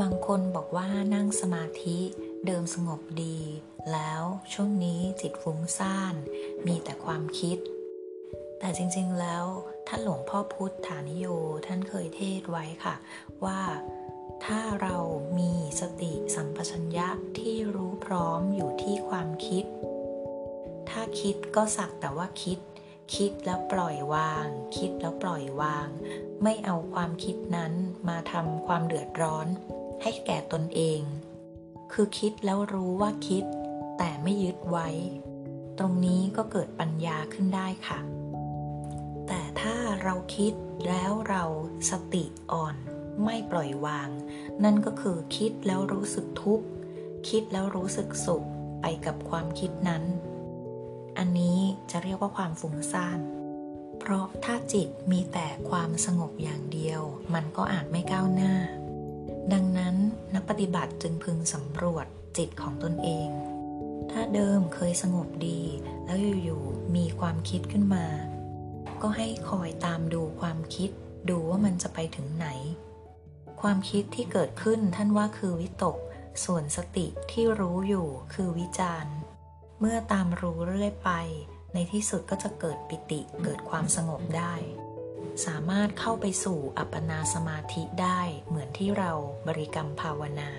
บางคนบอกว่านั่งสมาธิเดิมสงบดี แล้วช่วงนี้จิตฟุ้งซ่าน มีแต่ความคิด แต่จริงๆแล้วท่านหลวงพ่อพุทธานิโยท่านเคยเทศไว้ค่ะ ว่าถ้าเรามีสติสัมปชัญญะที่รู้พร้อมอยู่ที่ความคิด ถ้าคิดก็สักแต่ว่าคิด คิดแล้วปล่อยวาง คิดแล้วปล่อยวาง ไม่เอาความคิดนั้นมาทำความเดือดร้อน ให้แก่ตนเอง คือคิดแล้วรู้ว่าคิด แต่ไม่ยึดไว้ ตรงนี้ก็เกิดปัญญาขึ้นได้ค่ะ แต่ถ้าเราคิดแล้วเราสติอ่อน ไม่ปล่อยวาง นั่นก็คือคิดแล้วรู้สึกทุกข์ คิดแล้วรู้สึกสุขไปกับความคิดนั้น อันนี้จะเรียกว่าความฟุ้งซ่านเพราะถ้าจิตมีแต่ความสงบอย่างเดียว มันก็อาจไม่ก้าวหน้า ฏิบัติจึงพึงสำรวจจิตของตนเอง ถ้าเดิมเคยสงบดี แล้วอยู่ๆมีความคิดขึ้นมา ก็ให้คอยตามดูความคิด ดูว่ามันจะไปถึงไหน ความคิดที่เกิดขึ้นท่านว่าคือวิตก ส่วนสติที่รู้อยู่คือวิจารณ์เมื่อตามรู้เรื่อยไป ในที่สุดก็จะเกิดปิติเกิดความสงบได้ สามารถเข้าไปสู่อัปปนาสมาธิได้เหมือนที่เราบริกรรมภาวนา